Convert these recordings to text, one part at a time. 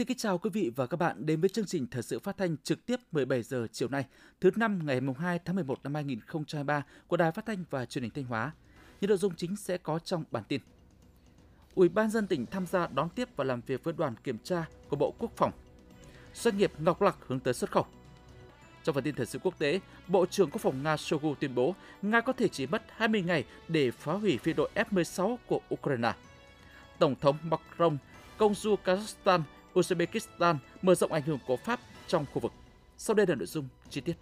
Xin kính chào quý vị và các bạn đến với chương trình thời sự phát thanh trực tiếp 17 giờ chiều nay, thứ năm ngày 2 tháng 11 năm 2023 của Đài Phát thanh và Truyền hình Thanh Hóa. Những nội dung chính sẽ có trong bản tin. Ủy ban dân tỉnh tham gia đón tiếp và làm việc với đoàn kiểm tra của Bộ Quốc phòng. Doanh nghiệp Ngọc Lặc hướng tới xuất khẩu. Trong phần tin thời sự quốc tế, Bộ trưởng Quốc phòng Nga Shoigu tuyên bố Nga có thể chỉ mất 20 ngày để phá hủy phi đội F-16 của Ukraine. Tổng thống Macron công du Kazakhstan Uzbekistan mở rộng ảnh hưởng của Pháp trong khu vực. Sau đây là nội dung chi tiết.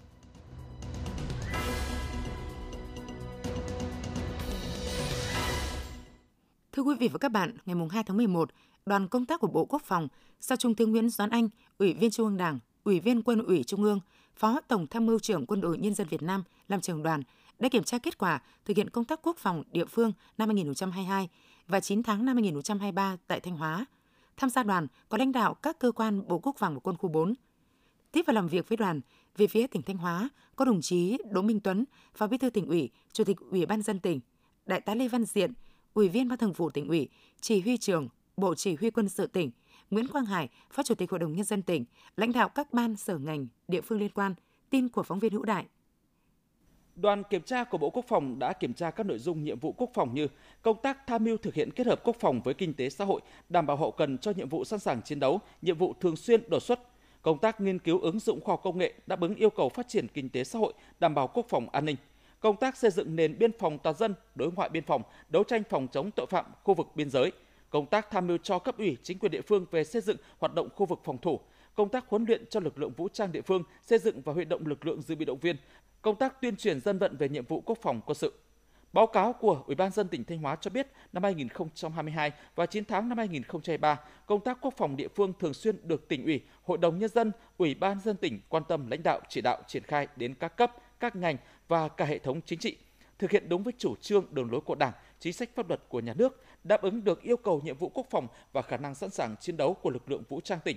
Thưa quý vị và các bạn, ngày 2 tháng 11, đoàn công tác của Bộ Quốc phòng do Trung tướng Nguyễn Doãn Anh, Ủy viên Trung ương Đảng, Ủy viên Quân ủy Trung ương, Phó Tổng tham mưu trưởng Quân đội Nhân dân Việt Nam làm trưởng đoàn đã kiểm tra kết quả thực hiện công tác quốc phòng địa phương năm 2022 và 9 tháng năm 2023 tại Thanh Hóa – Tham gia đoàn có lãnh đạo các cơ quan Bộ Quốc phòng và Quân khu 4. Tiếp và làm việc với đoàn, về phía tỉnh Thanh Hóa có đồng chí Đỗ Minh Tuấn, Phó Bí thư tỉnh ủy, Chủ tịch Ủy ban dân tỉnh, Đại tá Lê Văn Diện, Ủy viên Ban Thường vụ tỉnh ủy, Chỉ huy trưởng Bộ Chỉ huy quân sự tỉnh, Nguyễn Quang Hải, Phó Chủ tịch Hội đồng nhân dân tỉnh, lãnh đạo các ban sở ngành, địa phương liên quan. Tin của phóng viên Hữu Đại. Đoàn kiểm tra của Bộ Quốc phòng đã kiểm tra các nội dung nhiệm vụ quốc phòng như công tác tham mưu thực hiện kết hợp quốc phòng với kinh tế xã hội, đảm bảo hậu cần cho nhiệm vụ sẵn sàng chiến đấu, nhiệm vụ thường xuyên đột xuất, công tác nghiên cứu ứng dụng khoa học công nghệ đáp ứng yêu cầu phát triển kinh tế xã hội, đảm bảo quốc phòng an ninh, công tác xây dựng nền biên phòng toàn dân, đối ngoại biên phòng, đấu tranh phòng chống tội phạm khu vực biên giới, công tác tham mưu cho cấp ủy chính quyền địa phương về xây dựng hoạt động khu vực phòng thủ, công tác huấn luyện cho lực lượng vũ trang địa phương, xây dựng và huy động lực lượng dự bị động viên, công tác tuyên truyền dân vận về nhiệm vụ quốc phòng quân sự. Báo cáo của Ủy ban dân tỉnh Thanh Hóa cho biết, năm 2022 và 9 tháng năm 2023, công tác quốc phòng địa phương thường xuyên được tỉnh ủy, Hội đồng nhân dân, Ủy ban dân tỉnh quan tâm lãnh đạo chỉ đạo triển khai đến các cấp, các ngành và cả hệ thống chính trị, thực hiện đúng với chủ trương đường lối của Đảng, chính sách pháp luật của nhà nước, đáp ứng được yêu cầu nhiệm vụ quốc phòng và khả năng sẵn sàng chiến đấu của lực lượng vũ trang tỉnh.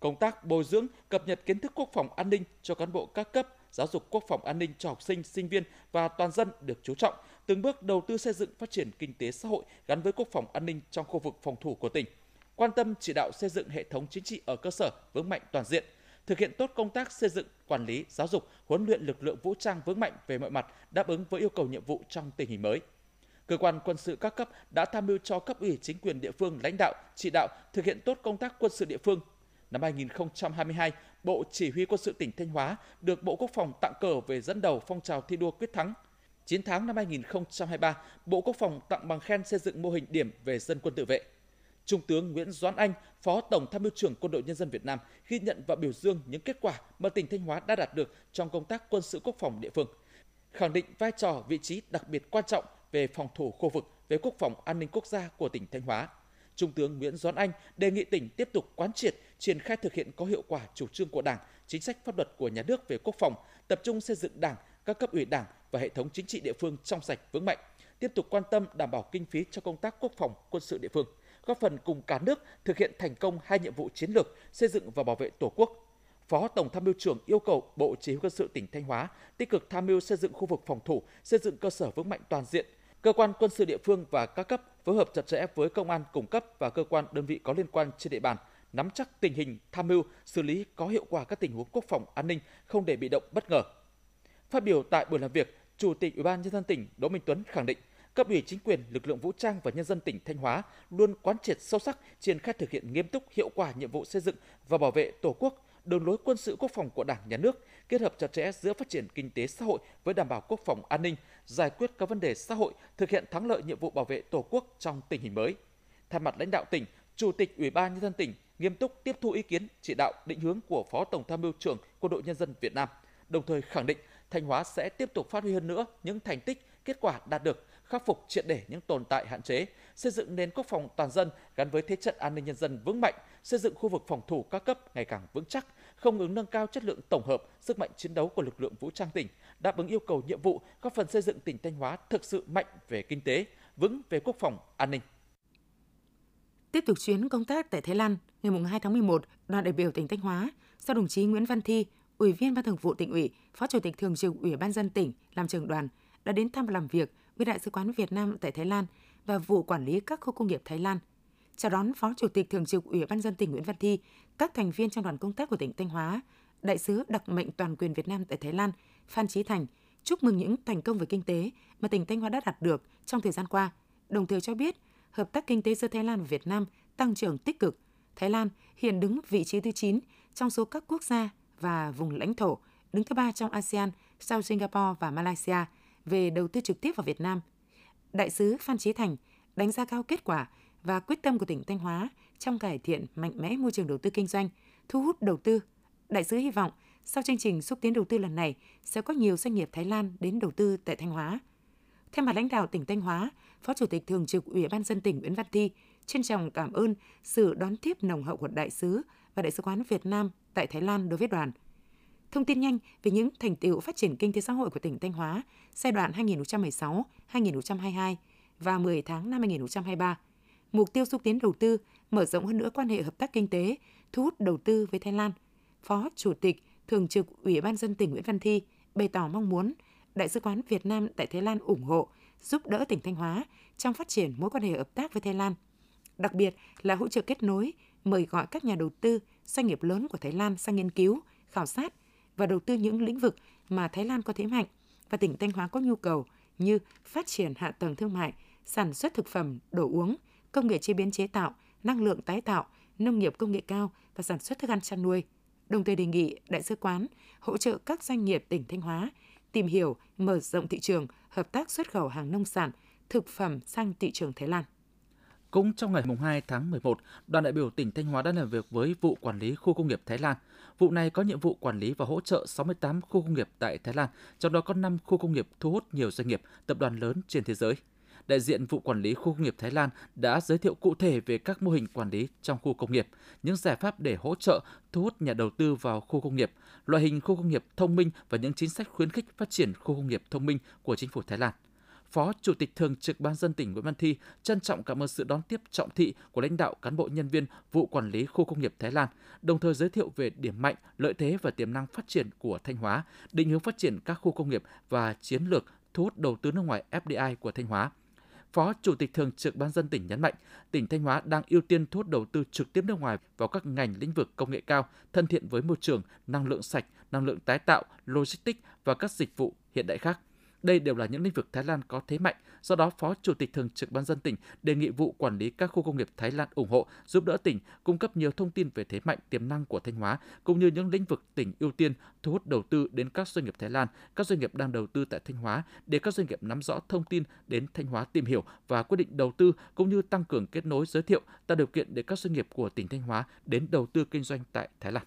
Công tác bồi dưỡng, cập nhật kiến thức quốc phòng an ninh cho cán bộ các cấp, giáo dục quốc phòng an ninh cho học sinh, sinh viên và toàn dân được chú trọng, từng bước đầu tư xây dựng phát triển kinh tế xã hội gắn với quốc phòng an ninh trong khu vực phòng thủ của tỉnh. Quan tâm chỉ đạo xây dựng hệ thống chính trị ở cơ sở vững mạnh toàn diện, thực hiện tốt công tác xây dựng, quản lý, giáo dục, huấn luyện lực lượng vũ trang vững mạnh về mọi mặt, đáp ứng với yêu cầu nhiệm vụ trong tình hình mới. Cơ quan quân sự các cấp đã tham mưu cho cấp ủy chính quyền địa phương lãnh đạo, chỉ đạo thực hiện tốt công tác quân sự địa phương, Năm 2022, Bộ Chỉ huy quân sự tỉnh Thanh Hóa được Bộ Quốc phòng tặng cờ về dẫn đầu phong trào thi đua quyết thắng. 9 tháng năm 2023, Bộ Quốc phòng tặng bằng khen xây dựng mô hình điểm về dân quân tự vệ. Trung tướng Nguyễn Doãn Anh, Phó Tổng Tham mưu trưởng Quân đội Nhân dân Việt Nam ghi nhận và biểu dương những kết quả mà tỉnh Thanh Hóa đã đạt được trong công tác quân sự quốc phòng địa phương, khẳng định vai trò vị trí đặc biệt quan trọng về phòng thủ khu vực, về quốc phòng an ninh quốc gia của tỉnh Thanh Hóa. Trung tướng Nguyễn Doãn Anh đề nghị tỉnh tiếp tục quán triệt, triển khai thực hiện có hiệu quả chủ trương của Đảng, chính sách pháp luật của nhà nước về quốc phòng, tập trung xây dựng Đảng, các cấp ủy Đảng và hệ thống chính trị địa phương trong sạch vững mạnh, tiếp tục quan tâm đảm bảo kinh phí cho công tác quốc phòng, quân sự địa phương, góp phần cùng cả nước thực hiện thành công hai nhiệm vụ chiến lược xây dựng và bảo vệ Tổ quốc. Phó Tổng tham mưu trưởng yêu cầu Bộ Chỉ huy quân sự tỉnh Thanh Hóa tích cực tham mưu xây dựng khu vực phòng thủ, xây dựng cơ sở vững mạnh toàn diện, cơ quan quân sự địa phương và các cấp phối hợp chặt chẽ với công an cung cấp và cơ quan đơn vị có liên quan trên địa bàn, nắm chắc tình hình, tham mưu, xử lý có hiệu quả các tình huống quốc phòng an ninh, không để bị động bất ngờ. Phát biểu tại buổi làm việc, Chủ tịch Ủy ban nhân dân tỉnh Đỗ Minh Tuấn khẳng định, cấp ủy chính quyền, lực lượng vũ trang và nhân dân tỉnh Thanh Hóa luôn quán triệt sâu sắc triển khai thực hiện nghiêm túc hiệu quả nhiệm vụ xây dựng và bảo vệ Tổ quốc, đường lối quân sự quốc phòng của Đảng, Nhà nước, kết hợp chặt chẽ giữa phát triển kinh tế xã hội với đảm bảo quốc phòng an ninh, giải quyết các vấn đề xã hội, thực hiện thắng lợi nhiệm vụ bảo vệ Tổ quốc trong tình hình mới. Thay mặt lãnh đạo tỉnh, Chủ tịch Ủy ban nhân dân tỉnh nghiêm túc tiếp thu ý kiến, chỉ đạo, định hướng của Phó Tổng tham mưu trưởng Quân đội nhân dân Việt Nam, đồng thời khẳng định Thanh Hóa sẽ tiếp tục phát huy hơn nữa những thành tích, kết quả đạt được, khắc phục triệt để những tồn tại hạn chế, xây dựng nền quốc phòng toàn dân gắn với thế trận an ninh nhân dân vững mạnh, xây dựng khu vực phòng thủ các cấp ngày càng vững chắc, không ngừng nâng cao chất lượng tổng hợp, sức mạnh chiến đấu của lực lượng vũ trang tỉnh, đáp ứng yêu cầu nhiệm vụ, góp phần xây dựng tỉnh Thanh Hóa thực sự mạnh về kinh tế, vững về quốc phòng, an ninh. Tiếp tục chuyến công tác tại Thái Lan, ngày 2 tháng 11, đoàn đại biểu tỉnh Thanh Hóa do đồng chí Nguyễn Văn Thi, Ủy viên Ban Thường vụ tỉnh ủy, Phó Chủ tịch Thường trực Ủy ban dân tỉnh làm trưởng đoàn đã đến thăm và làm việc với Đại sứ quán Việt Nam tại Thái Lan và vụ quản lý các khu công nghiệp Thái Lan. chào đón Phó Chủ tịch Thường trực Ủy ban dân tỉnh Nguyễn Văn Thi, các thành viên trong đoàn công tác của tỉnh Thanh Hóa, Đại sứ đặc mệnh toàn quyền Việt Nam tại Thái Lan Phan Chí Thành chúc mừng những thành công về kinh tế mà tỉnh Thanh Hóa đã đạt được trong thời gian qua, đồng thời cho biết hợp tác kinh tế giữa Thái Lan và Việt Nam tăng trưởng tích cực. Thái Lan hiện đứng vị trí thứ 9 trong số các quốc gia và vùng lãnh thổ, đứng thứ ba trong ASEAN sau Singapore và Malaysia về đầu tư trực tiếp vào Việt Nam. Đại sứ Phan Chí Thành đánh giá cao kết quả và quyết tâm của tỉnh Thanh Hóa trong cải thiện mạnh mẽ môi trường đầu tư kinh doanh, thu hút đầu tư. Đại sứ hy vọng sau chương trình xúc tiến đầu tư lần này sẽ có nhiều doanh nghiệp Thái Lan đến đầu tư tại Thanh Hóa. Theo mặt lãnh đạo tỉnh Thanh Hóa, Phó Chủ tịch Thường trực Ủy ban dân tỉnh Nguyễn Văn Thi trân trọng cảm ơn sự đón tiếp nồng hậu của đại sứ và đại sứ quán Việt Nam tại Thái Lan đối với đoàn. Thông tin nhanh về những thành tựu phát triển kinh tế xã hội của tỉnh Thanh Hóa giai đoạn 2016-2022 và 10 tháng năm 2023. Mục tiêu xúc tiến đầu tư, mở rộng hơn nữa quan hệ hợp tác kinh tế, thu hút đầu tư với Thái Lan. Phó Chủ tịch Thường trực Ủy ban dân tỉnh Nguyễn Văn Thi bày tỏ mong muốn Đại sứ quán Việt Nam tại Thái Lan ủng hộ, giúp đỡ tỉnh Thanh Hóa trong phát triển mối quan hệ hợp tác với Thái Lan. Đặc biệt là hỗ trợ kết nối, mời gọi các nhà đầu tư, doanh nghiệp lớn của Thái Lan sang nghiên cứu, khảo sát và đầu tư những lĩnh vực mà Thái Lan có thế mạnh và tỉnh Thanh Hóa có nhu cầu như phát triển hạ tầng thương mại, sản xuất thực phẩm, đồ uống, công nghệ chế biến chế tạo, năng lượng tái tạo, nông nghiệp công nghệ cao và sản xuất thức ăn chăn nuôi. Đồng thời đề nghị Đại sứ quán hỗ trợ các doanh nghiệp tỉnh Thanh Hóa tìm hiểu, mở rộng thị trường, hợp tác xuất khẩu hàng nông sản, thực phẩm sang thị trường Thái Lan. Cũng trong ngày 2 tháng 11, đoàn đại biểu tỉnh Thanh Hóa đã làm việc với vụ quản lý khu công nghiệp Thái Lan. Vụ này có nhiệm vụ quản lý và hỗ trợ 68 khu công nghiệp tại Thái Lan, trong đó có 5 khu công nghiệp thu hút nhiều doanh nghiệp, tập đoàn lớn trên thế giới. Đại diện vụ quản lý khu công nghiệp Thái Lan đã giới thiệu cụ thể về các mô hình quản lý trong khu công nghiệp, những giải pháp để hỗ trợ thu hút nhà đầu tư vào khu công nghiệp, loại hình khu công nghiệp thông minh và những chính sách khuyến khích phát triển khu công nghiệp thông minh của chính phủ Thái Lan. Phó Chủ tịch Thường trực Ban dân tỉnh Nguyễn Văn Thi trân trọng cảm ơn sự đón tiếp trọng thị của lãnh đạo cán bộ nhân viên vụ quản lý khu công nghiệp Thái Lan, đồng thời giới thiệu về điểm mạnh, lợi thế và tiềm năng phát triển của Thanh Hóa, định hướng phát triển các khu công nghiệp và chiến lược thu hút đầu tư nước ngoài FDI của Thanh Hóa. Phó Chủ tịch Thường trực Ban dân tỉnh nhấn mạnh, tỉnh Thanh Hóa đang ưu tiên thu hút đầu tư trực tiếp nước ngoài vào các ngành lĩnh vực công nghệ cao, thân thiện với môi trường, năng lượng sạch, năng lượng tái tạo, logistics và các dịch vụ hiện đại khác – đây đều là những lĩnh vực Thái Lan có thế mạnh, do đó Phó Chủ tịch Thường trực Ban dân tỉnh đề nghị vụ quản lý các khu công nghiệp Thái Lan ủng hộ, giúp đỡ tỉnh cung cấp nhiều thông tin về thế mạnh tiềm năng của Thanh Hóa cũng như những lĩnh vực tỉnh ưu tiên thu hút đầu tư đến các doanh nghiệp Thái Lan, các doanh nghiệp đang đầu tư tại Thanh Hóa để các doanh nghiệp nắm rõ thông tin đến Thanh Hóa tìm hiểu và quyết định đầu tư cũng như tăng cường kết nối giới thiệu tạo điều kiện để các doanh nghiệp của tỉnh Thanh Hóa đến đầu tư kinh doanh tại Thái Lan.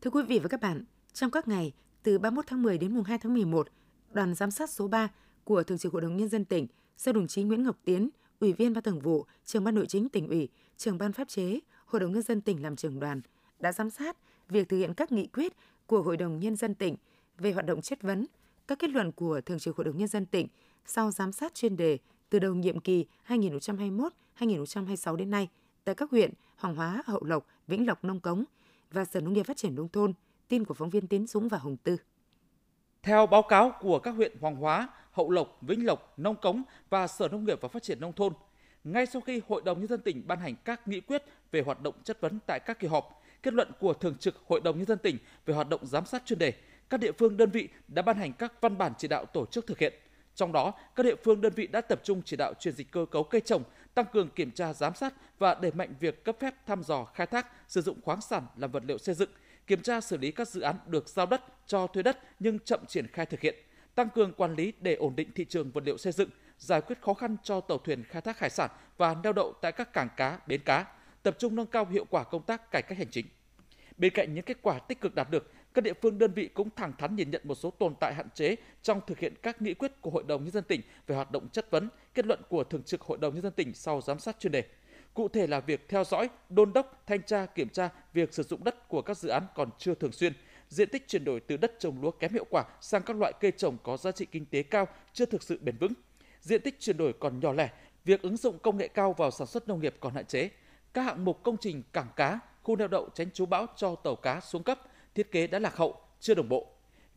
Thưa quý vị và các bạn, trong các ngày từ 31 tháng 10 đến mùng 2 tháng 11, đoàn giám sát số 3 của Thường trực Hội đồng Nhân dân tỉnh do đồng chí Nguyễn Ngọc Tiến, Ủy viên Ban Thường vụ, Trưởng ban Nội chính tỉnh ủy, Trưởng ban Pháp chế, Hội đồng Nhân dân tỉnh làm trưởng đoàn, đã giám sát việc thực hiện các nghị quyết của Hội đồng Nhân dân tỉnh về hoạt động chất vấn, các kết luận của Thường trực Hội đồng Nhân dân tỉnh sau giám sát chuyên đề từ đầu nhiệm kỳ 2021-2026 đến nay tại các huyện Hoàng Hóa, Hậu Lộc, Vĩnh Lộc, Nông Cống và Sở Nông nghiệp Phát triển Nông thôn. Tin của phóng viên Tiến Dũng và Hồng Tư. Theo báo cáo của các huyện Hoàng Hóa, Hậu Lộc, Vĩnh Lộc, Nông Cống và Sở Nông nghiệp và Phát triển Nông thôn, ngay sau khi Hội đồng Nhân dân tỉnh ban hành các nghị quyết về hoạt động chất vấn tại các kỳ họp, kết luận của Thường trực Hội đồng Nhân dân tỉnh về hoạt động giám sát chuyên đề, các địa phương đơn vị đã ban hành các văn bản chỉ đạo tổ chức thực hiện. Trong đó, các địa phương đơn vị đã tập trung chỉ đạo chuyển dịch cơ cấu cây trồng, tăng cường kiểm tra giám sát và đẩy mạnh việc cấp phép thăm dò khai thác, sử dụng khoáng sản làm vật liệu xây dựng – kiểm tra xử lý các dự án được giao đất, cho thuê đất nhưng chậm triển khai thực hiện, tăng cường quản lý để ổn định thị trường vật liệu xây dựng, giải quyết khó khăn cho tàu thuyền khai thác hải sản và neo đậu tại các cảng cá, bến cá, tập trung nâng cao hiệu quả công tác cải cách hành chính. Bên cạnh những kết quả tích cực đạt được, các địa phương đơn vị cũng thẳng thắn nhìn nhận một số tồn tại hạn chế trong thực hiện các nghị quyết của Hội đồng nhân dân tỉnh về hoạt động chất vấn, kết luận của Thường trực Hội đồng nhân dân tỉnh sau giám sát chuyên đề. Cụ thể là việc theo dõi, đôn đốc, thanh tra, kiểm tra việc sử dụng đất của các dự án còn chưa thường xuyên, diện tích chuyển đổi từ đất trồng lúa kém hiệu quả sang các loại cây trồng có giá trị kinh tế cao chưa thực sự bền vững. Diện tích chuyển đổi còn nhỏ lẻ, việc ứng dụng công nghệ cao vào sản xuất nông nghiệp còn hạn chế. Các hạng mục công trình cảng cá, khu neo đậu tránh trú bão cho tàu cá xuống cấp, thiết kế đã lạc hậu, chưa đồng bộ.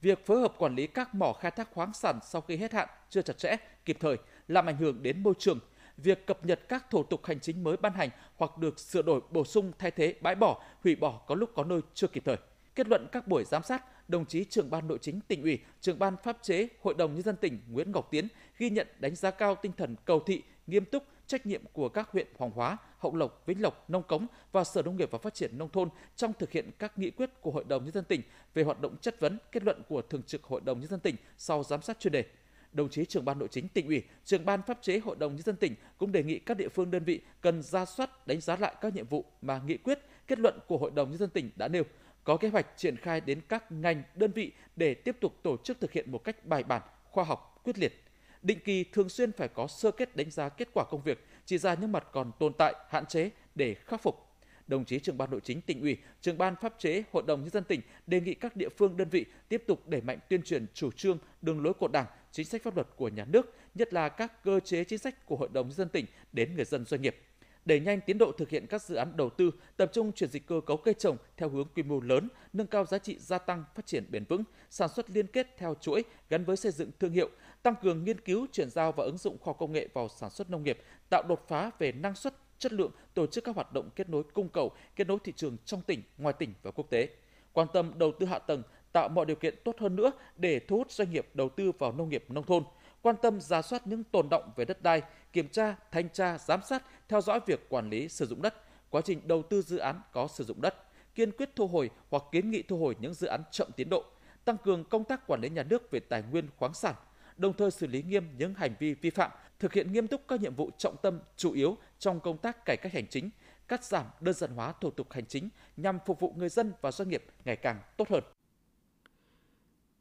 Việc phối hợp quản lý các mỏ khai thác khoáng sản sau khi hết hạn chưa chặt chẽ, kịp thời, làm ảnh hưởng đến môi trường, việc cập nhật các thủ tục hành chính mới ban hành hoặc được sửa đổi bổ sung thay thế bãi bỏ, hủy bỏ có lúc có nơi chưa kịp thời. Kết luận các buổi giám sát, đồng chí trưởng ban nội chính tỉnh ủy, trưởng ban pháp chế, Hội đồng nhân dân tỉnh Nguyễn Ngọc Tiến ghi nhận đánh giá cao tinh thần cầu thị, nghiêm túc, trách nhiệm của các huyện Hoàng Hóa, Hậu Lộc, Vĩnh Lộc, Nông Cống và Sở Nông nghiệp và Phát triển nông thôn trong thực hiện các nghị quyết của Hội đồng nhân dân tỉnh về hoạt động chất vấn, kết luận của Thường trực Hội đồng nhân dân tỉnh sau giám sát chuyên đề. Đồng chí trưởng ban nội chính tỉnh ủy, trưởng ban pháp chế Hội đồng nhân dân tỉnh cũng đề nghị các địa phương đơn vị cần ra soát đánh giá lại các nhiệm vụ mà nghị quyết, kết luận của Hội đồng nhân dân tỉnh đã nêu, có kế hoạch triển khai đến các ngành, đơn vị để tiếp tục tổ chức thực hiện một cách bài bản, khoa học, quyết liệt. Định kỳ thường xuyên phải có sơ kết đánh giá kết quả công việc, chỉ ra những mặt còn tồn tại, hạn chế để khắc phục. Đồng chí trưởng ban nội chính tỉnh ủy, trưởng ban pháp chế Hội đồng nhân dân tỉnh đề nghị các địa phương đơn vị tiếp tục đẩy mạnh tuyên truyền chủ trương, đường lối của Đảng, chính sách pháp luật của nhà nước, nhất là các cơ chế chính sách của Hội đồng nhân dân tỉnh đến người dân doanh nghiệp đẩy nhanh tiến độ thực hiện các dự án đầu tư, tập trung chuyển dịch cơ cấu cây trồng theo hướng quy mô lớn, nâng cao giá trị gia tăng, phát triển bền vững, sản xuất liên kết theo chuỗi gắn với xây dựng thương hiệu, tăng cường nghiên cứu, chuyển giao và ứng dụng khoa công nghệ vào sản xuất nông nghiệp, tạo đột phá về năng suất, chất lượng, tổ chức các hoạt động kết nối cung cầu, kết nối thị trường trong tỉnh, ngoài tỉnh và quốc tế. Quan tâm đầu tư hạ tầng, tạo mọi điều kiện tốt hơn nữa để thu hút doanh nghiệp đầu tư vào nông nghiệp nông thôn, quan tâm ra soát những tồn động về đất đai, kiểm tra, thanh tra, giám sát, theo dõi việc quản lý sử dụng đất, quá trình đầu tư dự án có sử dụng đất, kiên quyết thu hồi hoặc kiến nghị thu hồi những dự án chậm tiến độ, tăng cường công tác quản lý nhà nước về tài nguyên khoáng sản, đồng thời xử lý nghiêm những hành vi vi phạm, thực hiện nghiêm túc các nhiệm vụ trọng tâm chủ yếu trong công tác cải cách hành chính, cắt giảm đơn giản hóa thủ tục hành chính nhằm phục vụ người dân và doanh nghiệp ngày càng tốt hơn.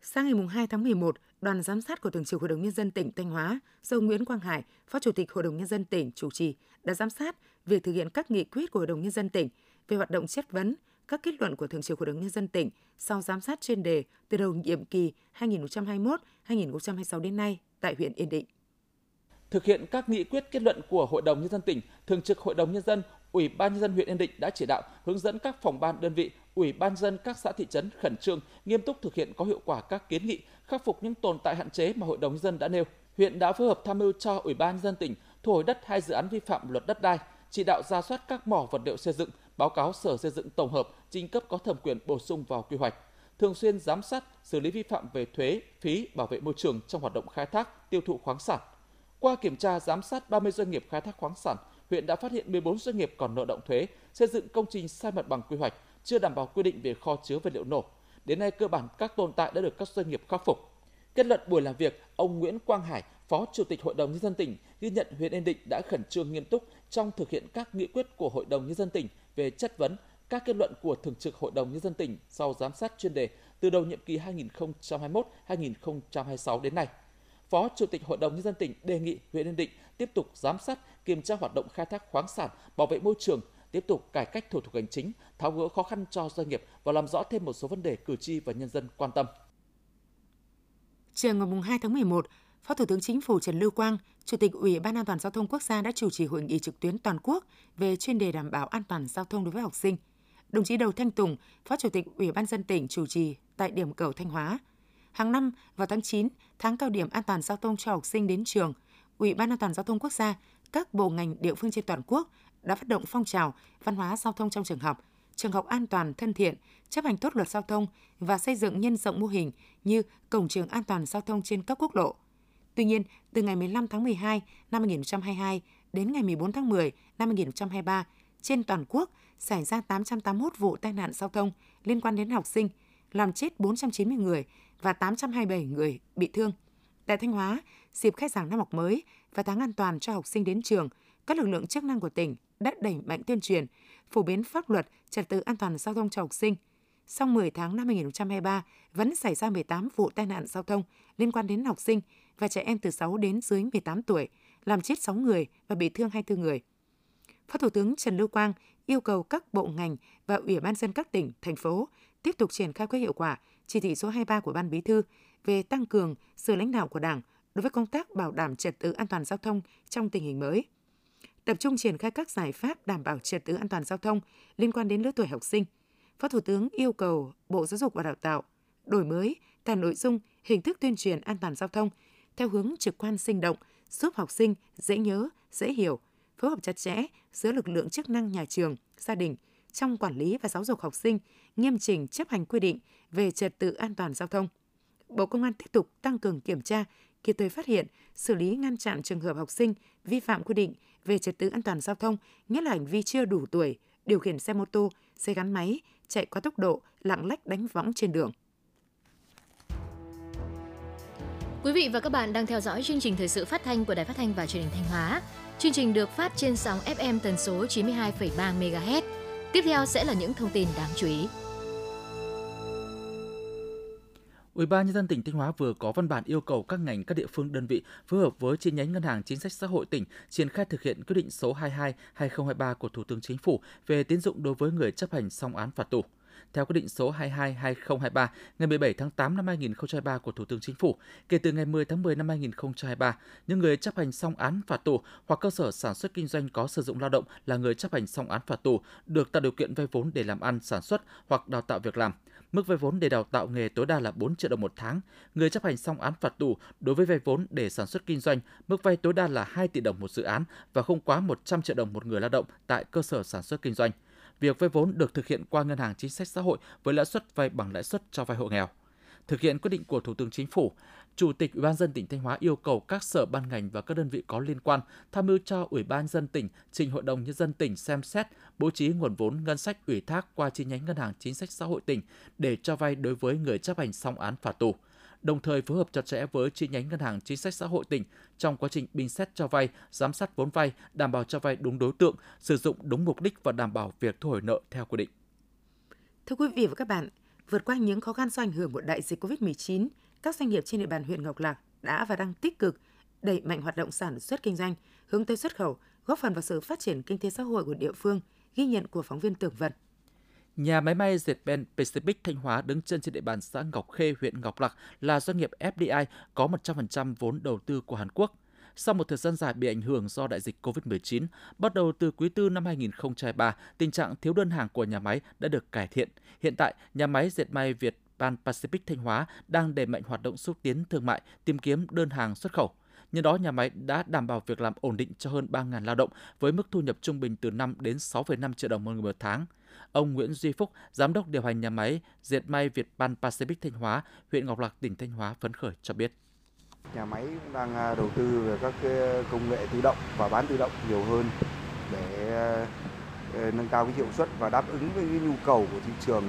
Sáng ngày 2 tháng 11, đoàn giám sát của Thường trực Hội đồng Nhân dân tỉnh Thanh Hóa do Nguyễn Quang Hải, Phó Chủ tịch Hội đồng Nhân dân tỉnh chủ trì, đã giám sát việc thực hiện các nghị quyết của Hội đồng Nhân dân tỉnh về hoạt động chất vấn, các kết luận của Thường trực Hội đồng Nhân dân tỉnh sau giám sát chuyên đề từ đầu nhiệm kỳ 2021-2026 đến nay tại huyện Yên Định. Thực hiện các nghị quyết kết luận của Hội đồng Nhân dân tỉnh, Thường trực Hội đồng Nhân dân, Ủy ban nhân dân huyện Yên Định đã chỉ đạo hướng dẫn các phòng ban đơn vị, Ủy ban dân các xã thị trấn khẩn trương nghiêm túc thực hiện có hiệu quả các kiến nghị, khắc phục những tồn tại hạn chế mà Hội đồng nhân dân đã nêu. Huyện đã phối hợp tham mưu cho Ủy ban dân tỉnh thu hồi đất hai dự án vi phạm luật đất đai, chỉ đạo ra soát các mỏ vật liệu xây dựng, báo cáo Sở Xây dựng tổng hợp, trình cấp có thẩm quyền bổ sung vào quy hoạch thường xuyên giám sát, xử lý vi phạm về thuế, phí, bảo vệ môi trường trong hoạt động khai thác, tiêu thụ khoáng sản. Qua kiểm tra giám sát 30 doanh nghiệp khai thác khoáng sản, huyện đã phát hiện 14 doanh nghiệp còn nợ động thuế, xây dựng công trình sai mặt bằng quy hoạch, chưa đảm bảo quy định về kho chứa vật liệu nổ. Đến nay cơ bản các tồn tại đã được các doanh nghiệp khắc phục. Kết luận buổi làm việc, ông Nguyễn Quang Hải, Phó Chủ tịch Hội đồng nhân dân tỉnh ghi nhận huyện Yên Định đã khẩn trương nghiêm túc trong thực hiện các nghị quyết của Hội đồng nhân dân tỉnh về chất vấn các kết luận của Thường trực Hội đồng nhân dân tỉnh sau giám sát chuyên đề từ đầu nhiệm kỳ 2021-2026 đến nay. Phó Chủ tịch Hội đồng nhân dân tỉnh đề nghị huyện Yên Định tiếp tục giám sát, kiểm tra hoạt động khai thác khoáng sản, bảo vệ môi trường, tiếp tục cải cách thủ tục hành chính, tháo gỡ khó khăn cho doanh nghiệp và làm rõ thêm một số vấn đề cử tri và nhân dân quan tâm. Chiều ngày 2 tháng 11, Phó Thủ tướng Chính phủ Trần Lưu Quang, Chủ tịch Ủy ban An toàn giao thông quốc gia đã chủ trì hội nghị trực tuyến toàn quốc về chuyên đề đảm bảo an toàn giao thông đối với học sinh. Đồng chí Đầu Thanh Tùng, Phó Chủ tịch Ủy ban dân tỉnh chủ trì tại điểm cầu Thanh Hóa. Hàng năm vào tháng 9, tháng cao điểm an toàn giao thông cho học sinh đến trường, Ủy ban An toàn giao thông quốc gia, các bộ ngành địa phương trên toàn quốc đã phát động phong trào văn hóa giao thông trong trường học, trường học an toàn thân thiện, chấp hành tốt luật giao thông và xây dựng nhân rộng mô hình như cổng trường an toàn giao thông trên các quốc lộ. Tuy nhiên, từ ngày 15 tháng 12 năm 2022 đến ngày 14 tháng 10 năm 2023, trên toàn quốc xảy ra 881 vụ tai nạn giao thông liên quan đến học sinh, làm chết 490 người và 827 người bị thương. Tại Thanh Hóa, dịp khai giảng năm học mới và tháng an toàn cho học sinh đến trường, các lực lượng chức năng của tỉnh đã đẩy mạnh tuyên truyền, phổ biến pháp luật trật tự an toàn giao thông cho học sinh. Sau 10 tháng năm 2023, vẫn xảy ra 18 vụ tai nạn giao thông liên quan đến học sinh và trẻ em từ 6 đến dưới 18 tuổi, làm chết 6 người và bị thương 24 người. Phó Thủ tướng Trần Lưu Quang yêu cầu các bộ ngành và Ủy ban dân các tỉnh, thành phố tiếp tục triển khai có hiệu quả chỉ thị số 23 của Ban Bí thư về tăng cường sự lãnh đạo của Đảng đối với công tác bảo đảm trật tự an toàn giao thông trong tình hình mới. Tập trung triển khai các giải pháp đảm bảo trật tự an toàn giao thông liên quan đến lứa tuổi học sinh. Phó Thủ tướng yêu cầu Bộ Giáo dục và Đào tạo đổi mới cả nội dung, hình thức tuyên truyền an toàn giao thông theo hướng trực quan sinh động, giúp học sinh dễ nhớ, dễ hiểu, phối hợp chặt chẽ giữa lực lượng chức năng nhà trường, gia đình trong quản lý và giáo dục học sinh, nghiêm chỉnh chấp hành quy định về trật tự an toàn giao thông. Bộ Công an tiếp tục tăng cường kiểm tra, kịp thời phát hiện, xử lý ngăn chặn trường hợp học sinh vi phạm quy định về trật tự an toàn giao thông, nhất là hành vi chưa đủ tuổi, điều khiển xe mô tô, xe gắn máy, chạy quá tốc độ, lạng lách đánh võng trên đường. Quý vị và các bạn đang theo dõi chương trình thời sự phát thanh của Đài Phát thanh và Truyền hình Thanh Hóa. Chương trình được phát trên sóng FM tần số 92,3 MHz. Tiếp theo sẽ là những thông tin đáng chú ý. Ủy ban nhân dân tỉnh Thanh Hóa vừa có văn bản yêu cầu các ngành, các địa phương, đơn vị phối hợp với chi nhánh Ngân hàng Chính sách Xã hội tỉnh triển khai thực hiện quyết định số 22/2023 của Thủ tướng Chính phủ về tín dụng đối với người chấp hành xong án phạt tù. Theo quyết định số 22/2023 ngày 17 tháng 8 năm 2023 của Thủ tướng Chính phủ, kể từ ngày 10 tháng 10 năm 2023, những người chấp hành xong án phạt tù hoặc cơ sở sản xuất kinh doanh có sử dụng lao động là người chấp hành xong án phạt tù được tạo điều kiện vay vốn để làm ăn, sản xuất hoặc đào tạo việc làm. Mức vay vốn để đào tạo nghề tối đa là 4 triệu đồng một tháng. Người chấp hành xong án phạt tù đối với vay vốn để sản xuất kinh doanh, mức vay tối đa là 2 tỷ đồng một dự án và không quá 100 triệu đồng một người lao động tại cơ sở sản xuất kinh doanh. Việc vay vốn được thực hiện qua ngân hàng chính sách xã hội với lãi suất vay bằng lãi suất cho vay hộ nghèo. Thực hiện quyết định của Thủ tướng Chính phủ, Chủ tịch Ủy ban dân tỉnh Thanh Hóa yêu cầu các sở ban ngành và các đơn vị có liên quan tham mưu cho Ủy ban dân tỉnh trình Hội đồng nhân dân tỉnh xem xét bố trí nguồn vốn ngân sách ủy thác qua chi nhánh ngân hàng chính sách xã hội tỉnh để cho vay đối với người chấp hành xong án phạt tù đồng thời phối hợp chặt chẽ với chi nhánh ngân hàng chính sách xã hội tỉnh trong quá trình bình xét cho vay, giám sát vốn vay, đảm bảo cho vay đúng đối tượng, sử dụng đúng mục đích và đảm bảo việc thu hồi nợ theo quy định. Thưa quý vị và các bạn, vượt qua những khó khăn do ảnh hưởng của đại dịch COVID-19, các doanh nghiệp trên địa bàn huyện Ngọc Lặc đã và đang tích cực đẩy mạnh hoạt động sản xuất kinh doanh, hướng tới xuất khẩu, góp phần vào sự phát triển kinh tế xã hội của địa phương, ghi nhận của phóng viên Tưởng Vận. Nhà máy may dệt Ben Pacific Thanh Hóa đứng chân trên địa bàn xã Ngọc Khê, huyện Ngọc Lặc là doanh nghiệp FDI có 100% vốn đầu tư của Hàn Quốc. Sau một thời gian dài bị ảnh hưởng do đại dịch COVID-19, bắt đầu từ quý tư năm 2023, tình trạng thiếu đơn hàng của nhà máy đã được cải thiện. Hiện tại, nhà máy dệt may Việt Pan Pacific Thanh Hóa đang đẩy mạnh hoạt động xúc tiến thương mại, tìm kiếm đơn hàng xuất khẩu. Nhân đó, nhà máy đã đảm bảo việc làm ổn định cho hơn 3.000 lao động với mức thu nhập trung bình từ 5 đến 6,5 triệu đồng một người một tháng. Ông Nguyễn Duy Phúc, giám đốc điều hành nhà máy dệt may Việt Pan Pacific Thanh Hóa, huyện Ngọc Lặc, tỉnh Thanh Hóa phấn khởi cho biết. Nhà máy cũng đang à, đầu tư về các à, công nghệ tự động và bán tự động nhiều hơn để à, nâng cao cái hiệu suất và đáp ứng với cái nhu cầu của thị trường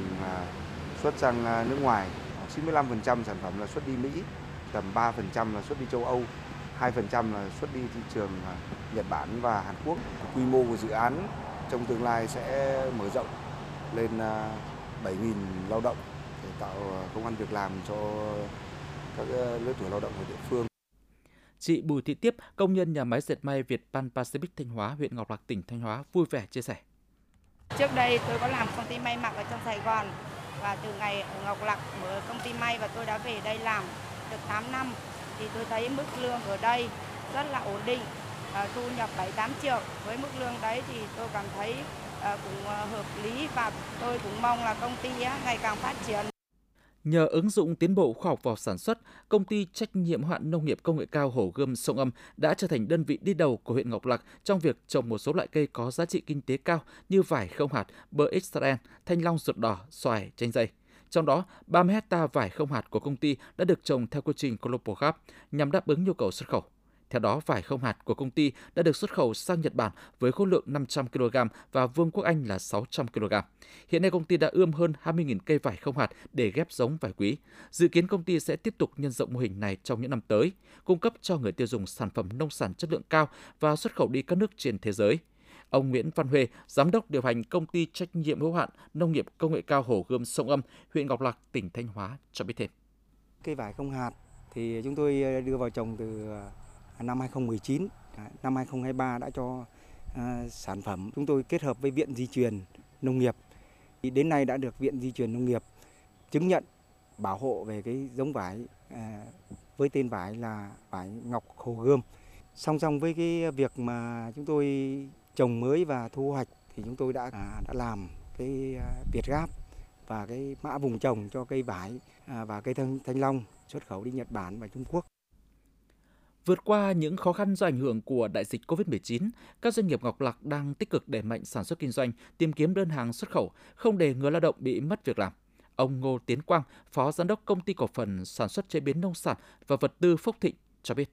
xuất sang nước ngoài. 95% sản phẩm là xuất đi Mỹ, tầm 3% là xuất đi châu Âu, 2% là xuất đi thị trường Nhật Bản và Hàn Quốc. Quy mô của dự án trong tương lai sẽ mở rộng lên 7.000 à, lao động để tạo công an việc làm cho các à, lứa tuổi lao động ở địa phương. Chị Bùi Thị Tiếp, công nhân nhà máy dệt may Việt Pan Pacific Thanh Hóa, huyện Ngọc Lặc, tỉnh Thanh Hóa vui vẻ chia sẻ. Trước đây tôi có làm công ty may mặc ở trong Sài Gòn và từ ngày ở Ngọc Lặc mở công ty may và tôi đã về đây làm được 8 năm thì tôi thấy mức lương ở đây rất là ổn định À, thu nhập 7-8 triệu. Với mức lương đấy thì tôi cảm thấy à, Ờ, cũng ờ, hợp lý và tôi cũng mong là công ty ngày càng phát triển. Nhờ ứng dụng tiến bộ khoa học vào sản xuất, công ty trách nhiệm hoạn nông nghiệp công nghệ cao Hổ Gươm Sông Âm đã trở thành đơn vị đi đầu của huyện Ngọc Lặc trong việc trồng một số loại cây có giá trị kinh tế cao như vải không hạt, bơ Israel, thanh long ruột đỏ, xoài, chanh dây. Trong đó, 30 hecta vải không hạt của công ty đã được trồng theo quy trình Global Gap nhằm đáp ứng nhu cầu xuất khẩu. Theo đó, vải không hạt của công ty đã được xuất khẩu sang Nhật Bản với khối lượng 500 kg và Vương quốc Anh là 600 kg. Hiện nay công ty đã ươm hơn 20.000 cây vải không hạt để ghép giống vải quý. Dự kiến công ty sẽ tiếp tục nhân rộng mô hình này trong những năm tới, cung cấp cho người tiêu dùng sản phẩm nông sản chất lượng cao và xuất khẩu đi các nước trên thế giới. Ông Nguyễn Văn Huê, giám đốc điều hành công ty trách nhiệm hữu hạn nông nghiệp công nghệ cao Hồ Gươm Sông Âm, huyện Ngọc Lặc, tỉnh Thanh Hóa cho biết thêm. Cây vải không hạt thì chúng tôi đưa vào trồng từ À, năm 2019, năm 2023 đã cho à, sản phẩm chúng tôi kết hợp với Viện Di truyền Nông nghiệp. Đến nay đã được Viện Di truyền Nông nghiệp chứng nhận bảo hộ về cái giống vải à, với tên vải là vải ngọc hồ gươm. Song song với cái việc mà chúng tôi trồng mới và thu hoạch thì chúng tôi đã đã làm cái Việt Gáp và cái mã vùng trồng cho cây vải và cây thanh long xuất khẩu đi Nhật Bản và Trung Quốc. Vượt qua những khó khăn do ảnh hưởng của đại dịch COVID-19, các doanh nghiệp Ngọc Lặc đang tích cực đẩy mạnh sản xuất kinh doanh, tìm kiếm đơn hàng xuất khẩu, không để người lao động bị mất việc làm. Ông Ngô Tiến Quang, Phó Giám đốc Công ty Cổ phần Sản xuất Chế biến Nông sản và Vật tư Phúc Thịnh cho biết.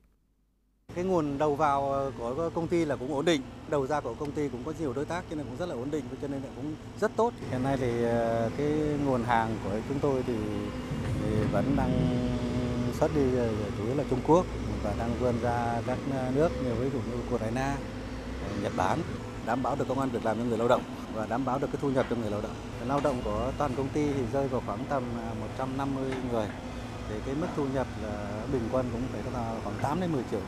Cái nguồn đầu vào của công ty là cũng ổn định, đầu ra của công ty cũng có nhiều đối tác cho nên cũng rất là ổn định cho nên là cũng rất tốt. Hiện nay thì ờ, cái nguồn hàng của chúng tôi thì, thì vẫn đang xuất đi ờ, chủ yếu là Trung Quốc và đang vươn ra các ờ, nước như ví dụ như Ukraine, ờ, Nhật Bản đảm bảo được công an việc làm cho người lao động và đảm bảo được cái thu nhập cho người lao động. Lao động của toàn công ty thì rơi vào khoảng tầm ờ, 150 người thì cái mức thu nhập là bình quân cũng phải là khoảng 8 đến 10 triệu.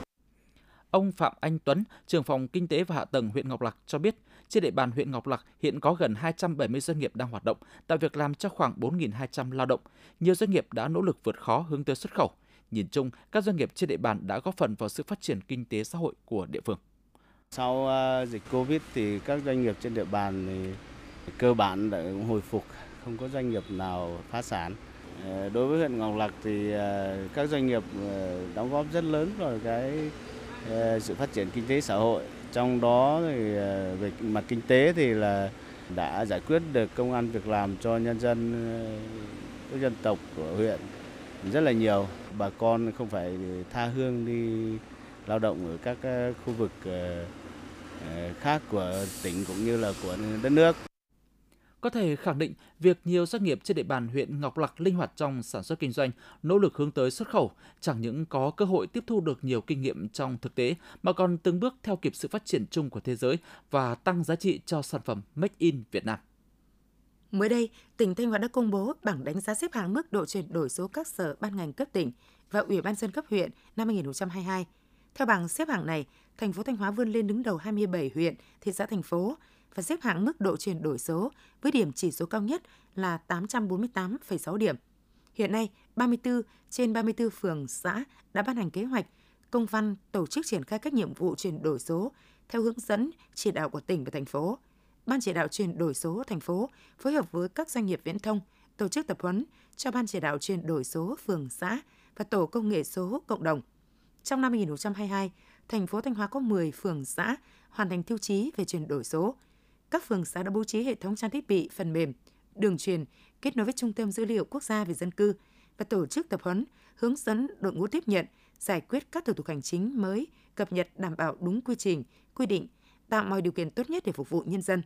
Ông Phạm Anh Tuấn, trưởng phòng kinh tế và hạ tầng huyện Ngọc Lặc cho biết, trên địa bàn huyện Ngọc Lặc hiện có gần 270 doanh nghiệp đang hoạt động, tạo việc làm cho khoảng 4.200 lao động. Nhiều doanh nghiệp đã nỗ lực vượt khó hướng tới xuất khẩu. Nhìn chung, các doanh nghiệp trên địa bàn đã góp phần vào sự phát triển kinh tế xã hội của địa phương. Sau à, dịch Covid thì các doanh nghiệp trên địa bàn thì cơ bản đã hồi phục, không có doanh nghiệp nào phá sản. Ờ, đối với huyện Ngọc Lặc thì à, các doanh nghiệp ờ, đóng góp rất lớn vào cái ờ, sự phát triển kinh tế xã hội. Trong đó thì à, về mặt kinh tế thì là đã giải quyết được công an việc làm cho nhân dân các dân tộc của huyện rất là nhiều. Bà con không phải tha hương đi lao động ở các ờ, khu vực ờ, ờ, khác của tỉnh cũng như là của đất nước. Có thể khẳng định việc nhiều doanh nghiệp trên địa bàn huyện Ngọc Lặc linh hoạt trong sản xuất kinh doanh, nỗ lực hướng tới xuất khẩu, chẳng những có cơ hội tiếp thu được nhiều kinh nghiệm trong thực tế mà còn từng bước theo kịp sự phát triển chung của thế giới và tăng giá trị cho sản phẩm Make in Việt Nam. Mới đây, tỉnh Thanh Hóa đã công bố bảng đánh giá xếp hạng mức độ chuyển đổi số các sở ban ngành cấp tỉnh và Ủy ban dân cấp huyện năm 2022. Theo bảng xếp hạng này, thành phố Thanh Hóa vươn lên đứng đầu 27 huyện, thị xã thành phố và xếp hạng mức độ chuyển đổi số với điểm chỉ số cao nhất là 848,6 điểm. Hiện nay, 34 trên 34 phường xã đã ban hành kế hoạch, công văn tổ chức triển khai các nhiệm vụ chuyển đổi số theo hướng dẫn chỉ đạo của tỉnh và thành phố. Ban chỉ đạo chuyển đổi số thành phố phối hợp với các doanh nghiệp viễn thông tổ chức tập huấn cho ban chỉ đạo chuyển đổi số phường xã và tổ công nghệ số cộng đồng. Trong năm 2022, thành phố Thanh Hóa có 10 phường xã hoàn thành tiêu chí về chuyển đổi số. Các phường xã đã bố trí hệ thống trang thiết bị, phần mềm, đường truyền kết nối với Trung tâm Dữ liệu Quốc gia về dân cư và tổ chức tập huấn, hướng dẫn đội ngũ tiếp nhận, giải quyết các thủ tục hành chính mới, cập nhật đảm bảo đúng quy trình, quy định, tạo mọi điều kiện tốt nhất để phục vụ nhân dân.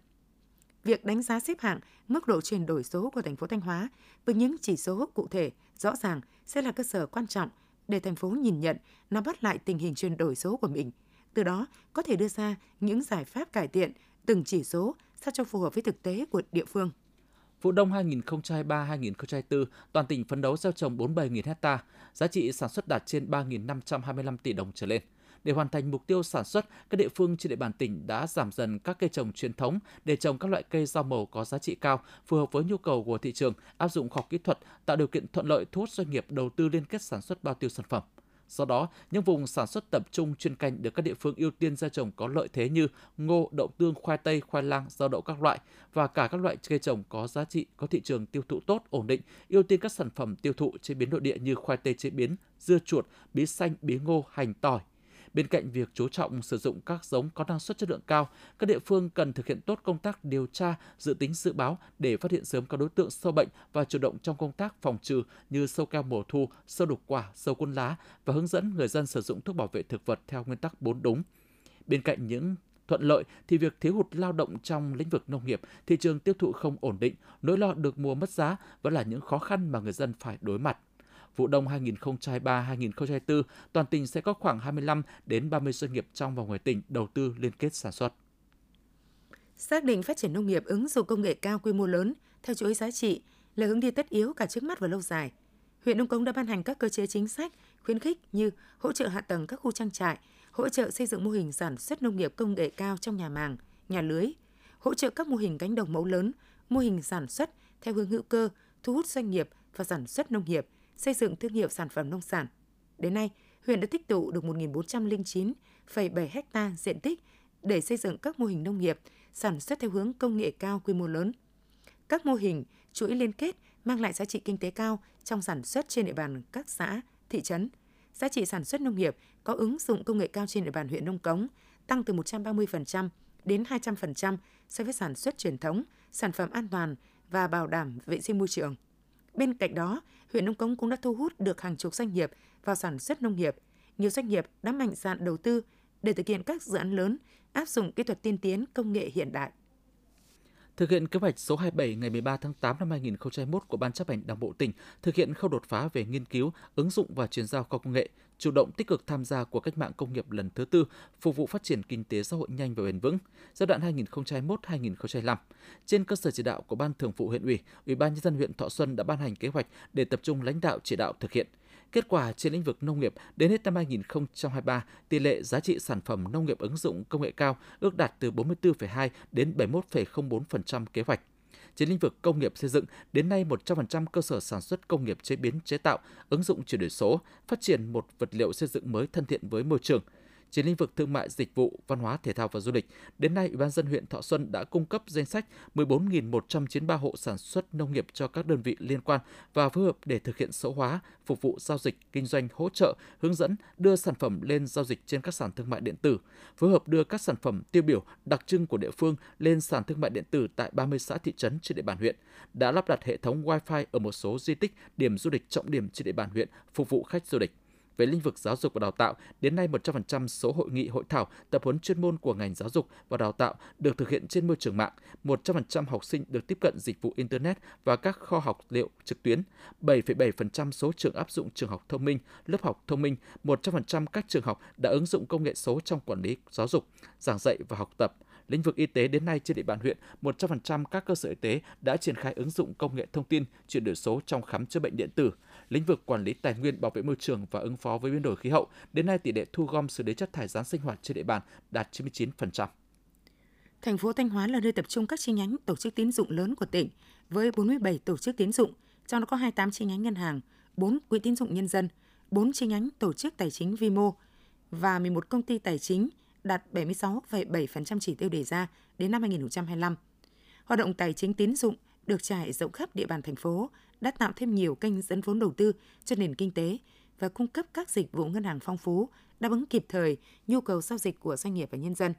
Việc đánh giá xếp hạng mức độ chuyển đổi số của thành phố Thanh Hóa với những chỉ số cụ thể, rõ ràng sẽ là cơ sở quan trọng để thành phố nhìn nhận, nắm bắt lại tình hình chuyển đổi số của mình. Từ đó có thể đưa ra những giải pháp cải thiện từng chỉ số sao cho phù hợp với thực tế của địa phương. Vụ đông 2023-2024, toàn tỉnh phấn đấu gieo trồng 47.000 hecta, giá trị sản xuất đạt trên 3.525 tỷ đồng trở lên. Để hoàn thành mục tiêu sản xuất, các địa phương trên địa bàn tỉnh đã giảm dần các cây trồng truyền thống để trồng các loại cây rau màu có giá trị cao, phù hợp với nhu cầu của thị trường, áp dụng khoa học kỹ thuật, tạo điều kiện thuận lợi thu hút doanh nghiệp đầu tư liên kết sản xuất bao tiêu sản phẩm. Do đó, những vùng sản xuất tập trung chuyên canh được các địa phương ưu tiên gieo trồng có lợi thế như ngô, đậu tương, khoai tây, khoai lang, rau đậu các loại và cả các loại cây trồng có giá trị, có thị trường tiêu thụ tốt, ổn định, ưu tiên các sản phẩm tiêu thụ chế biến nội địa như khoai tây chế biến, dưa chuột, bí xanh, bí ngô, hành tỏi, Bên cạnh việc chú trọng sử dụng các giống có năng suất chất lượng cao, các địa phương cần thực hiện tốt công tác điều tra, dự tính dự báo để phát hiện sớm các đối tượng sâu bệnh và chủ động trong công tác phòng trừ như sâu keo mùa thu, sâu đục quả, sâu cuốn lá và hướng dẫn người dân sử dụng thuốc bảo vệ thực vật theo nguyên tắc 4 đúng. Bên cạnh những thuận lợi thì việc thiếu hụt lao động trong lĩnh vực nông nghiệp, thị trường tiêu thụ không ổn định, nỗi lo được mua mất giá vẫn là những khó khăn mà người dân phải đối mặt vụ đông 2023-2024, toàn tỉnh sẽ có khoảng 25 đến 30 doanh nghiệp trong và ngoài tỉnh đầu tư liên kết sản xuất. Xác định phát triển nông nghiệp ứng dụng công nghệ cao quy mô lớn theo chuỗi giá trị là hướng đi tất yếu cả trước mắt và lâu dài. Huyện Đông Cống đã ban hành các cơ chế chính sách khuyến khích như hỗ trợ hạ tầng các khu trang trại, hỗ trợ xây dựng mô hình sản xuất nông nghiệp công nghệ cao trong nhà màng, nhà lưới, hỗ trợ các mô hình cánh đồng mẫu lớn, mô hình sản xuất theo hướng hữu cơ, thu hút doanh nghiệp và sản xuất nông nghiệp, xây dựng thương hiệu sản phẩm nông sản. Đến nay, huyện đã tích tụ được 1.409,7 ha diện tích để xây dựng các mô hình nông nghiệp sản xuất theo hướng công nghệ cao quy mô lớn. Các mô hình chuỗi liên kết mang lại giá trị kinh tế cao trong sản xuất trên địa bàn các xã, thị trấn. giá trị sản xuất nông nghiệp có ứng dụng công nghệ cao trên địa bàn huyện Nông Cống tăng từ 130% đến 200% so với sản xuất truyền thống, sản phẩm an toàn và bảo đảm vệ sinh môi trường. Bên cạnh đó, huyện Nông Cống cũng đã thu hút được hàng chục doanh nghiệp vào sản xuất nông nghiệp. Nhiều doanh nghiệp đã mạnh dạn đầu tư để thực hiện các dự án lớn, áp dụng kỹ thuật tiên tiến, công nghệ hiện đại. Thực hiện kế hoạch số 27 ngày 13 tháng 8 năm 2021 của Ban chấp hành Đảng bộ tỉnh thực hiện khâu đột phá về nghiên cứu, ứng dụng và chuyển giao khoa công nghệ, chủ động tích cực tham gia của cách mạng công nghiệp lần thứ tư, phục vụ phát triển kinh tế xã hội nhanh và bền vững giai đoạn 2021-2025. Trên cơ sở chỉ đạo của Ban Thường vụ huyện ủy, Ủy ban nhân dân huyện Thọ Xuân đã ban hành kế hoạch để tập trung lãnh đạo chỉ đạo thực hiện. Kết quả trên lĩnh vực nông nghiệp đến hết năm 2023, tỷ lệ giá trị sản phẩm nông nghiệp ứng dụng công nghệ cao ước đạt từ 44,2 đến 71,04% kế hoạch. Trên lĩnh vực công nghiệp xây dựng, đến nay 100% cơ sở sản xuất công nghiệp chế biến chế tạo, ứng dụng chuyển đổi số, phát triển một vật liệu xây dựng mới thân thiện với môi trường – trên lĩnh vực thương mại, dịch vụ, văn hóa, thể thao và du lịch, đến nay Ủy ban dân huyện Thọ Xuân đã cung cấp danh sách 14.193 hộ sản xuất nông nghiệp cho các đơn vị liên quan và phối hợp để thực hiện số hóa, phục vụ giao dịch, kinh doanh, hỗ trợ, hướng dẫn đưa sản phẩm lên giao dịch trên các sàn thương mại điện tử, phối hợp đưa các sản phẩm tiêu biểu đặc trưng của địa phương lên sàn thương mại điện tử tại 30 xã thị trấn trên địa bàn huyện, đã lắp đặt hệ thống Wi-Fi ở một số di tích, điểm du lịch trọng điểm trên địa bàn huyện phục vụ khách du lịch về lĩnh vực giáo dục và đào tạo, đến nay 100% số hội nghị hội thảo, tập huấn chuyên môn của ngành giáo dục và đào tạo được thực hiện trên môi trường mạng, 100% học sinh được tiếp cận dịch vụ internet và các kho học liệu trực tuyến, 7,7% số trường áp dụng trường học thông minh, lớp học thông minh, 100% các trường học đã ứng dụng công nghệ số trong quản lý giáo dục, giảng dạy và học tập, lĩnh vực y tế đến nay trên địa bàn huyện, 100% các cơ sở y tế đã triển khai ứng dụng công nghệ thông tin, chuyển đổi số trong khám chữa bệnh điện tử. Lĩnh vực quản lý tài nguyên, bảo vệ môi trường và ứng phó với biến đổi khí hậu, đến nay tỷ lệ thu gom xử lý chất thải rắn sinh hoạt trên địa bàn đạt 99%. Thành phố Thanh Hóa là nơi tập trung các chi nhánh tổ chức tín dụng lớn của tỉnh với 47 tổ chức tín dụng, trong đó có 28 chi nhánh ngân hàng, 4 quỹ tín dụng nhân dân, 4 chi nhánh tổ chức tài chính vi mô và 11 công ty tài chính đạt 76,7% chỉ tiêu đề ra đến năm 2025. Hoạt động tài chính tín dụng được trải rộng khắp địa bàn thành phố đã tạo thêm nhiều kênh dẫn vốn đầu tư cho nền kinh tế và cung cấp các dịch vụ ngân hàng phong phú, đáp ứng kịp thời nhu cầu giao dịch của doanh nghiệp và nhân dân.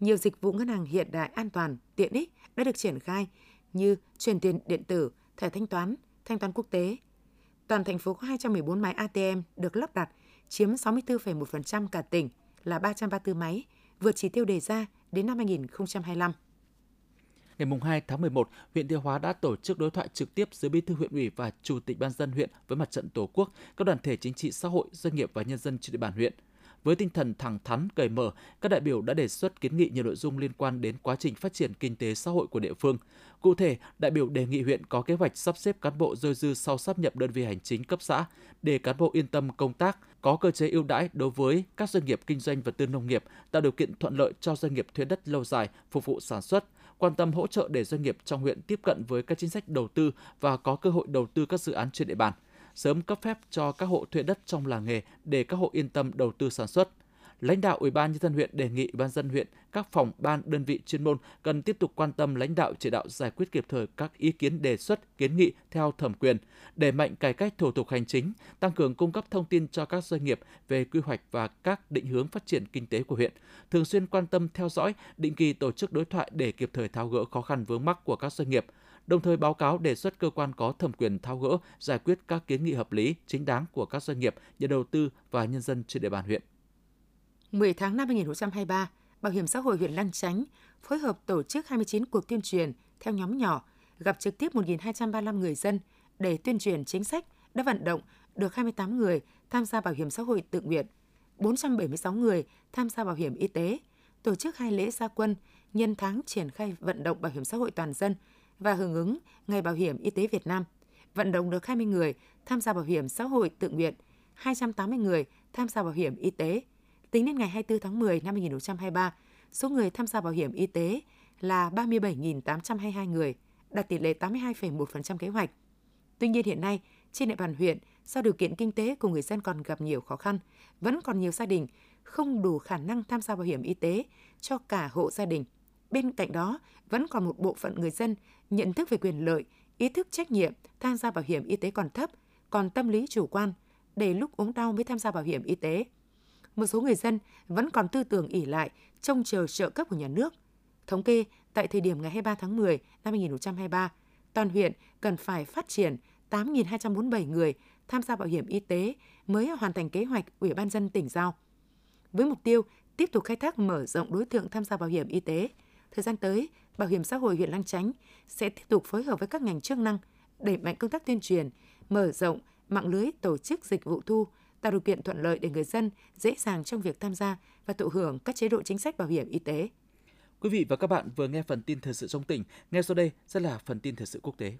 Nhiều dịch vụ ngân hàng hiện đại an toàn, tiện ích đã được triển khai như chuyển tiền điện tử, thẻ thanh toán, thanh toán quốc tế. Toàn thành phố có 214 máy ATM được lắp đặt, chiếm 64,1% cả tỉnh – là 334 máy, vượt chỉ tiêu đề ra đến năm 2025. Ngày 2 tháng 11, huyện Tiêu Hóa đã tổ chức đối thoại trực tiếp giữa Bí thư huyện ủy và Chủ tịch ban dân huyện với mặt trận Tổ quốc, các đoàn thể chính trị xã hội, doanh nghiệp và nhân dân trên địa bàn huyện. Với tinh thần thẳng thắn, cởi mở, các đại biểu đã đề xuất kiến nghị nhiều nội dung liên quan đến quá trình phát triển kinh tế xã hội của địa phương. Cụ thể, đại biểu đề nghị huyện có kế hoạch sắp xếp cán bộ dôi dư sau sắp nhập đơn vị hành chính cấp xã để cán bộ yên tâm công tác, có cơ chế ưu đãi đối với các doanh nghiệp kinh doanh vật tư nông nghiệp, tạo điều kiện thuận lợi cho doanh nghiệp thuê đất lâu dài phục vụ sản xuất, quan tâm hỗ trợ để doanh nghiệp trong huyện tiếp cận với các chính sách đầu tư và có cơ hội đầu tư các dự án trên địa bàn sớm cấp phép cho các hộ thuê đất trong làng nghề để các hộ yên tâm đầu tư sản xuất. Lãnh đạo Ủy ban nhân dân huyện đề nghị Ủy ban dân huyện, các phòng ban đơn vị chuyên môn cần tiếp tục quan tâm lãnh đạo chỉ đạo giải quyết kịp thời các ý kiến đề xuất, kiến nghị theo thẩm quyền, đẩy mạnh cải cách thủ tục hành chính, tăng cường cung cấp thông tin cho các doanh nghiệp về quy hoạch và các định hướng phát triển kinh tế của huyện, thường xuyên quan tâm theo dõi, định kỳ tổ chức đối thoại để kịp thời tháo gỡ khó khăn vướng mắc của các doanh nghiệp, đồng thời báo cáo đề xuất cơ quan có thẩm quyền tháo gỡ, giải quyết các kiến nghị hợp lý, chính đáng của các doanh nghiệp, nhà đầu tư và nhân dân trên địa bàn huyện. 10 tháng năm 2023, Bảo hiểm xã hội huyện Lăng Chánh phối hợp tổ chức 29 cuộc tuyên truyền theo nhóm nhỏ, gặp trực tiếp 1.235 người dân để tuyên truyền chính sách, đã vận động được 28 người tham gia bảo hiểm xã hội tự nguyện, 476 người tham gia bảo hiểm y tế, tổ chức hai lễ gia quân nhân tháng triển khai vận động bảo hiểm xã hội toàn dân và hưởng ứng Ngày Bảo hiểm Y tế Việt Nam. Vận động được 20 người tham gia bảo hiểm xã hội tự nguyện, 280 người tham gia bảo hiểm y tế. Tính đến ngày 24 tháng 10 năm 2023, số người tham gia bảo hiểm y tế là 37.822 người, đạt tỷ lệ 82,1% kế hoạch. Tuy nhiên hiện nay, trên địa bàn huyện, do điều kiện kinh tế của người dân còn gặp nhiều khó khăn, vẫn còn nhiều gia đình không đủ khả năng tham gia bảo hiểm y tế cho cả hộ gia đình. Bên cạnh đó, vẫn còn một bộ phận người dân nhận thức về quyền lợi, ý thức trách nhiệm tham gia bảo hiểm y tế còn thấp, còn tâm lý chủ quan, để lúc ốm đau mới tham gia bảo hiểm y tế. Một số người dân vẫn còn tư tưởng ỉ lại, trông chờ trợ cấp của nhà nước. Thống kê, tại thời điểm ngày 23 tháng 10 năm 2023, toàn huyện cần phải phát triển 8.247 người tham gia bảo hiểm y tế mới hoàn thành kế hoạch Ủy ban dân tỉnh giao. Với mục tiêu tiếp tục khai thác mở rộng đối tượng tham gia bảo hiểm y tế, thời gian tới, Bảo hiểm xã hội huyện Lang Chánh sẽ tiếp tục phối hợp với các ngành chức năng đẩy mạnh công tác tuyên truyền, mở rộng mạng lưới tổ chức dịch vụ thu, tạo điều kiện thuận lợi để người dân dễ dàng trong việc tham gia và thụ hưởng các chế độ chính sách bảo hiểm y tế. Quý vị và các bạn vừa nghe phần tin thời sự trong tỉnh, ngay sau đây sẽ là phần tin thời sự quốc tế.